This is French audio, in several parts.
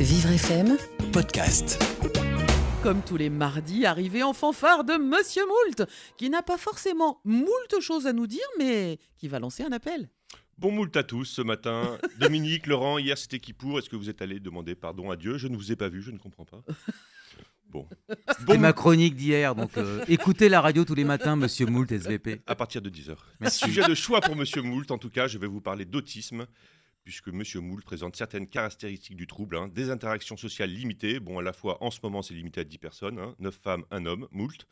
Vivre FM, podcast. Comme tous les mardis, arrivé en fanfare de Monsieur Moult, qui n'a pas forcément moult choses à nous dire, mais qui va lancer un appel. Bon moult à tous ce matin. Dominique, Laurent, hier c'était qui pour? Est-ce que vous êtes allé demander pardon à Dieu? Je ne vous ai pas vu, je ne comprends pas. Bon. C'était ma chronique d'hier, donc euh, écoutez la radio tous les matins, Monsieur Moult, SVP. À partir de 10h. Sujet de choix pour Monsieur Moult, en tout cas, je vais vous parler d'autisme puisque Monsieur Moult présente certaines caractéristiques du trouble, hein. des interactions sociales limitées, bon à la fois en ce moment c'est limité à 10 personnes, hein, 9 femmes, un homme, Moult,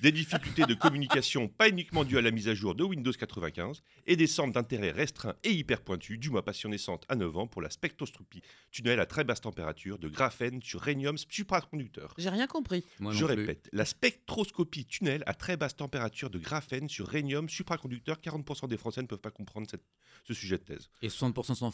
des difficultés de communication pas uniquement dues à la mise à jour de Windows 95, et des centres d'intérêt restreints et hyper pointus, du mois passion naissante à 9 ans pour la spectroscopie tunnel à très basse température de graphène sur rhénium supraconducteur. J'ai rien compris. Moi Je plus. répète, la spectroscopie tunnel à très basse température de graphène sur rhénium supraconducteur, 40% des Français ne peuvent pas comprendre cette- ce sujet de thèse. Et 60% s'en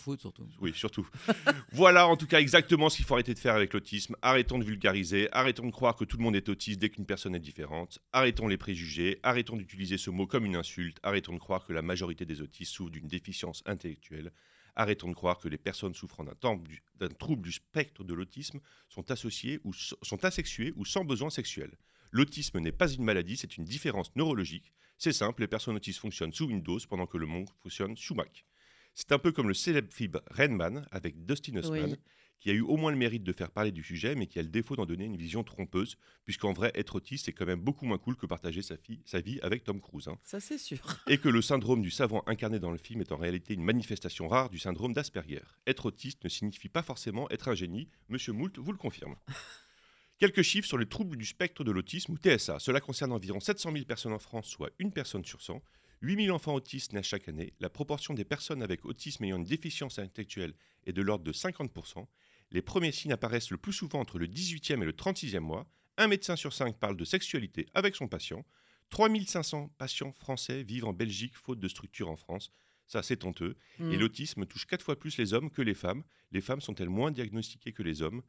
Oui, surtout. voilà en tout cas exactement ce qu'il faut arrêter de faire avec l'autisme. Arrêtons de vulgariser, arrêtons de croire que tout le monde est autiste dès qu'une personne est différente, arrêtons les préjugés, arrêtons d'utiliser ce mot comme une insulte, arrêtons de croire que la majorité des autistes souffrent d'une déficience intellectuelle, arrêtons de croire que les personnes souffrant d'un trouble du spectre de l'autisme sont associées ou so- sont asexuées ou sans besoin sexuel. L'autisme n'est pas une maladie, c'est une différence neurologique. C'est simple, les personnes autistes fonctionnent sous Windows pendant que le monde fonctionne sous Mac. C'est un peu comme le célèbre film Rain Man avec Dustin Hoffman, Oui. qui a eu au moins le mérite de faire parler du sujet, mais qui a le défaut d'en donner une vision trompeuse, puisqu'en vrai, être autiste, c'est quand même beaucoup moins cool que partager sa, fille- sa vie avec Tom Cruise. hein. Ça, c'est sûr. Et que le syndrome du savant incarné dans le film est en réalité une manifestation rare du syndrome d'Asperger. Être autiste ne signifie pas forcément être un génie, Monsieur Moult vous le confirme. Quelques chiffres sur les troubles du spectre de l'autisme ou TSA. Cela concerne environ 700 000 personnes en France, soit une personne sur 100. 8 000 enfants autistes naissent chaque année. La proportion des personnes avec autisme ayant une déficience intellectuelle est de l'ordre de 50%. Les premiers signes apparaissent le plus souvent entre le 18e et le 36e mois. Un médecin sur cinq parle de sexualité avec son patient. 3500 patients français vivent en Belgique faute de structure en France. Ça, c'est honteux. Et Mm. l'autisme touche quatre fois plus les hommes que les femmes. Les femmes sont-elles moins diagnostiquées que les hommes?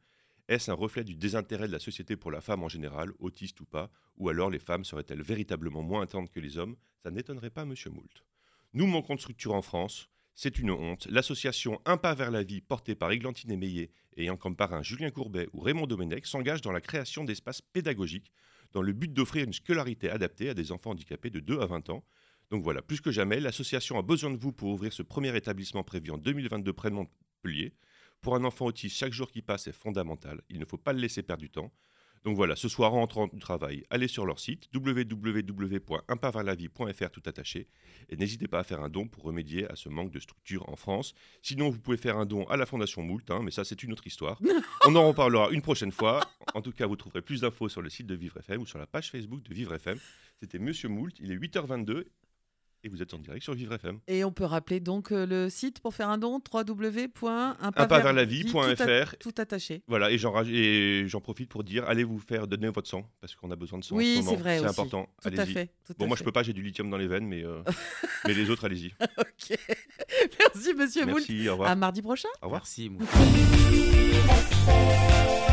Est-ce un reflet du désintérêt de la société pour la femme en général, autiste ou pas Ou alors les femmes seraient-elles véritablement moins attentes que les hommes? Ça n'étonnerait pas Monsieur Moult. Nous manquons de structure en France. C'est une honte. L'association Un pas vers la vie, portée par Églantine Émeillé et ayant comme parrain Julien Courbet ou Raymond Domenech, s'engage dans la création d'espaces pédagogiques dans le but d'offrir une scolarité adaptée à des enfants handicapés de 2 à 20 ans. Donc voilà, plus que jamais, l'association a besoin de vous pour ouvrir ce premier établissement prévu en 2022 près de Montpellier. Pour un enfant autiste, chaque jour qui passe est fondamental. Il ne faut pas le laisser perdre du temps. Donc voilà, ce soir en rentrant du travail, allez sur leur site www.unpasverslavie.fr tout attaché et n'hésitez pas à faire un don pour remédier à ce manque de structure en France. Sinon, vous pouvez faire un don à la Fondation Moult, hein, mais ça c'est une autre histoire. On en reparlera une prochaine fois. En tout cas, vous trouverez plus d'infos sur le site de Vivre FM ou sur la page Facebook de Vivre FM. C'était Monsieur Moult, il est 8h22 et vous êtes en direct sur Vivre FM. Et on peut rappeler donc euh, le site pour faire un don Unpasverslavie.fr. www.unpasverslavie.fr. Tout attaché. Voilà, et j'en raj- et j'en profite pour dire, allez vous faire donner votre sang, parce qu'on a besoin de sang en Oui, ce moment. c'est vrai C'est aussi. important, Tout à fait. tout Bon, à moi fait. je peux pas, j'ai du lithium dans les veines, mais, euh, mais les autres, allez-y. Ok. Merci, monsieur Moult. Merci, au revoir. À mardi prochain. Au revoir. Merci.